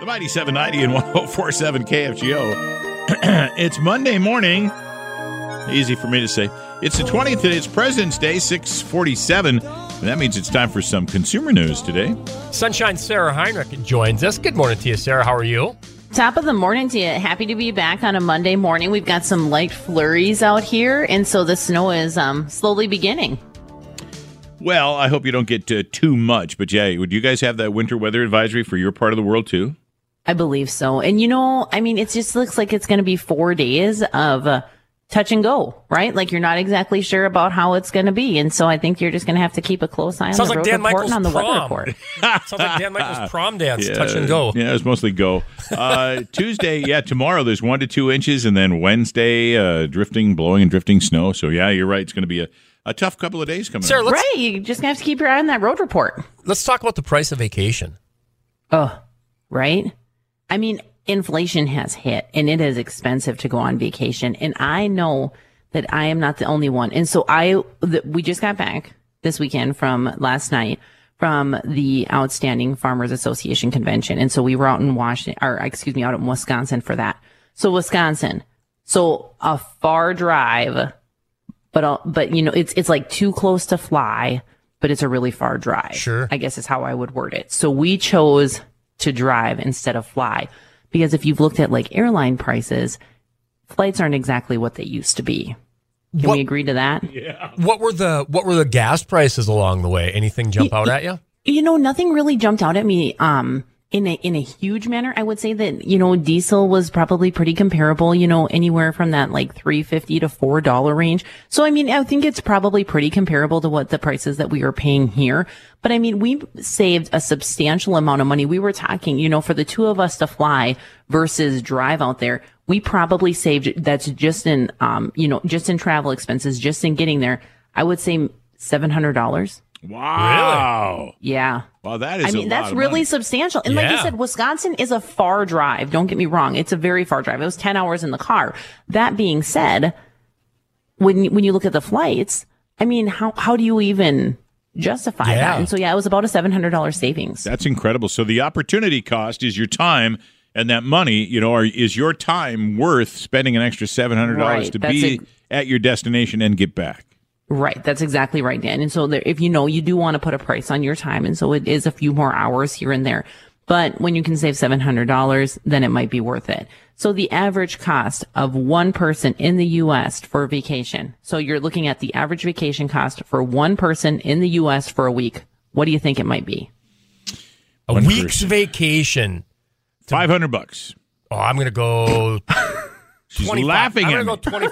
The Mighty 790 and 1047 KFGO. it's Monday morning. Easy for me to say. It's the 20th. It's President's Day, 647. And that means it's time for some consumer news today. Sunshine Sarah Heinrich joins us. Good morning to you, Sarah. How are you? Top of the morning to you. Happy to be back on a Monday morning. We've got some light flurries out here, and so the snow is um, slowly beginning. Well, I hope you don't get uh, too much, but yeah, would you guys have that winter weather advisory for your part of the world too? I believe so. And you know, I mean, it just looks like it's going to be four days of uh, touch and go, right? Like you're not exactly sure about how it's going to be, and so I think you're just going to have to keep a close eye on Sounds the like road Dan report Michaels and on the prom. weather report. Sounds like Dan Michaels prom dance, yeah, touch and go. Yeah, it was mostly go. Uh, Tuesday, yeah, tomorrow there's one to two inches, and then Wednesday, uh, drifting, blowing, and drifting snow. So yeah, you're right. It's going to be a, a tough couple of days coming. Sarah, up. let's Right, you just gonna have to keep your eye on that road report. let's talk about the price of vacation. Oh, right. I mean, inflation has hit and it is expensive to go on vacation. And I know that I am not the only one. And so I, the, we just got back this weekend from last night from the Outstanding Farmers Association convention. And so we were out in Washington, or excuse me, out in Wisconsin for that. So Wisconsin. So a far drive, but, uh, but you know, it's, it's like too close to fly, but it's a really far drive. Sure. I guess is how I would word it. So we chose to drive instead of fly because if you've looked at like airline prices, flights aren't exactly what they used to be. Can What- we agree to that? Yeah. What were the what were the gas prices along the way? Anything jump out at you? You know, nothing really jumped out at me. Um, in a, in a huge manner, I would say that, you know, diesel was probably pretty comparable, you know, anywhere from that like 350 to $4 range. So, I mean, I think it's probably pretty comparable to what the prices that we are paying here. But I mean, we saved a substantial amount of money. We were talking, you know, for the two of us to fly versus drive out there, we probably saved, that's just in, um, you know, just in travel expenses, just in getting there. I would say $700. Wow. Yeah. Wow, that is. I mean, lot that's of really money. substantial. And like you said, Wisconsin is a far drive. Don't get me wrong. It's a very far drive. It was 10 hours in the car. That being said, when, you- when you look at the flights, I mean, how, how do you even justify Yeah. that? And so, yeah, it was about a $700 savings. That's incredible. So the opportunity cost is your time, and that money, you know, are, is your time worth spending an extra seven hundred dollars Right. to That's be ex- at your destination and get back? Right. That's exactly right, Dan. And so there, if you know, you do want to put a price on your time. And so it is a few more hours here and there. But when you can save $700, then it might be worth it. So the average cost of one person in the U.S. for a vacation. So you're looking at the average vacation cost for one person in the U.S. for a week. What do you think it might be? A One week's person. vacation. Five hundred bucks. Oh, I'm gonna go She's 25 laughing I'm gonna go twenty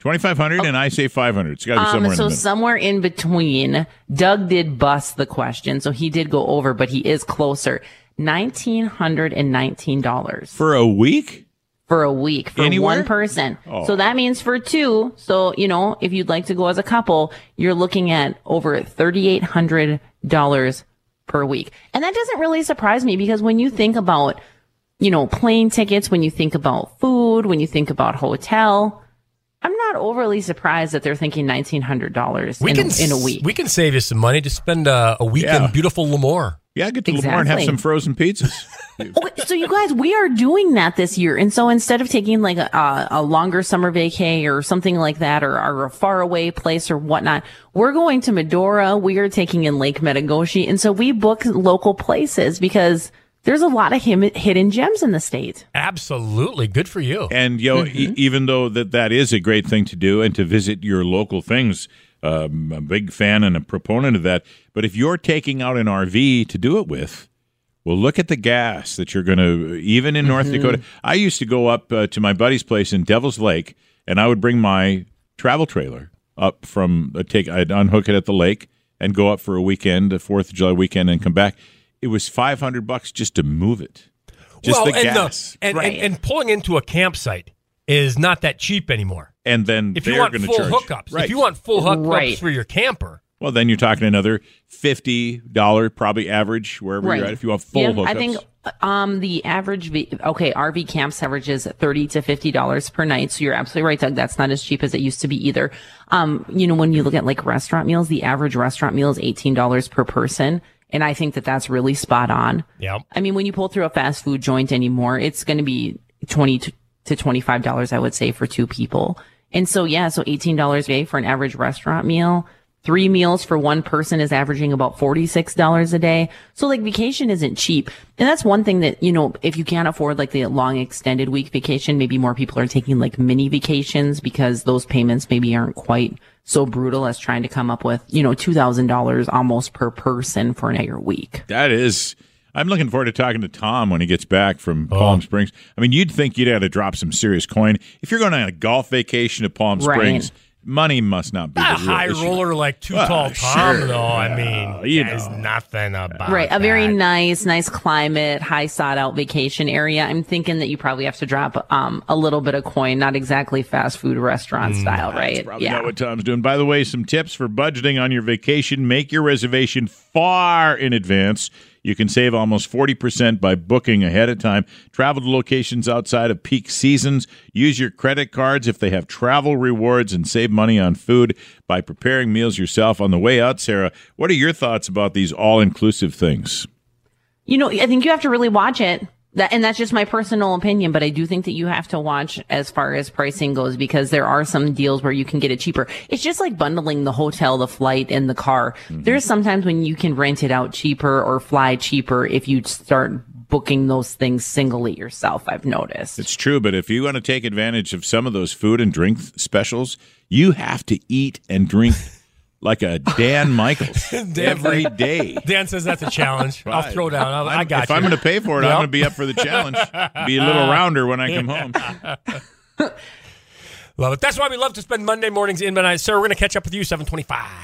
five hundred. Twenty five hundred, and I say five hundred. It's got to be Um, somewhere in the so middle. somewhere in between, Doug did bust the question. So he did go over, but he is closer. $1,919. for a week. for a week for Anywhere? one person. Oh. So that means for two. So, you know, if you'd like to go as a couple, you're looking at over $3,800 per week. And that doesn't really surprise me because when you think about, you know, plane tickets, when you think about food, when you think about hotel, I'm not overly surprised that they're thinking $1,900 We in, can a, in a week. We can save you some money to spend uh, a week Yeah. in beautiful LaMoure. Yeah, get to LaMoure and have some frozen pizzas. Okay, so you guys, we are doing that this year. And so instead of taking like a, a longer summer vacay or something like that or, or a far away place or whatnot, we're going to Medora. We are taking in Lake Metigoshe. And so we book local places because there's a lot of him, hidden gems in the state. Absolutely, good for you. And you know, Mm-hmm. e- even though that that is a great thing to do and to visit your local things, um, I'm a big fan and a proponent of that. But if you're taking out an RV to do it with, well, look at the gas that you're going to. Even in North Mm-hmm. Dakota, I used to go up uh, to my buddy's place in Devil's Lake, and I would bring my travel trailer up from uh, take. I'd unhook it at the lake and go up for a weekend, a Fourth of July weekend, and come back. It was five hundred bucks just to move it. Just well, the and, gas. and, Right. and, and pulling into a campsite is not that cheap anymore. and then If you they're want going to full charge. hookups, right. if you want full hookups Right. for your camper, well, then you're talking another fifty dollar probably average wherever you're at. If you want full yeah, hookups, I think um the average v- okay RV camps averages thirty to fifty dollars per night. So you're absolutely right, Doug. That's not as cheap as it used to be either. Um, you know, when you look at like restaurant meals, the average restaurant meal is eighteen dollars per person. And I think that that's really spot on. Yep. I mean, when you pull through a fast food joint anymore, it's going to be 20 to $25, I would say, for two people. And so, yeah, so $18 a day for an average restaurant meal. Three meals for one person is averaging about $46 a day. So like vacation isn't cheap. And that's one thing that, you know, if you can't afford like the long extended week vacation, maybe more people are taking like mini vacations because those payments maybe aren't quite so brutal as trying to come up with, you know, $2,000 almost per person for an entire week. That is. I'm looking forward to talking to Tom when he gets back from oh. Palm Springs. I mean, you'd think you'd have to drop some serious coin if you're going on a golf vacation to Palm Right. Springs. Money must not be Not a the high issue. roller like Too Well, Tall Tom, sure. though. I mean, you there's know. nothing about Right. A very nice, nice climate, high sought out vacation area. I'm thinking that you probably have to drop um, a little bit of coin, not exactly fast food restaurant style, right? Probably not what Tom's doing. By the way, some tips for budgeting on your vacation. Make your reservation far in advance. You can save almost 40% by booking ahead of time. Travel to locations outside of peak seasons. Use your credit cards if they have travel rewards and save money on food by preparing meals yourself on the way out. Sarah, what are your thoughts about these all inclusive things? You know, I think you have to really watch it. That, and that's just my personal opinion, but I do think that you have to watch as far as pricing goes because there are some deals where you can get it cheaper. It's just like bundling the hotel, the flight, and the car. Mm-hmm. There's sometimes when you can rent it out cheaper or fly cheaper if you start booking those things singly yourself. I've noticed. It's true, but if you want to take advantage of some of those food and drink specials, you have to eat and drink like a Dan Michaels every day. Dan says that's a challenge. I'll throw down. I'll, I got if you. I'm going to pay for it, I'm going to be up for the challenge. Be a little rounder when I come home. Love it. That's why we love to spend Monday mornings in Midnight. Sir, we're going to catch up with you 725.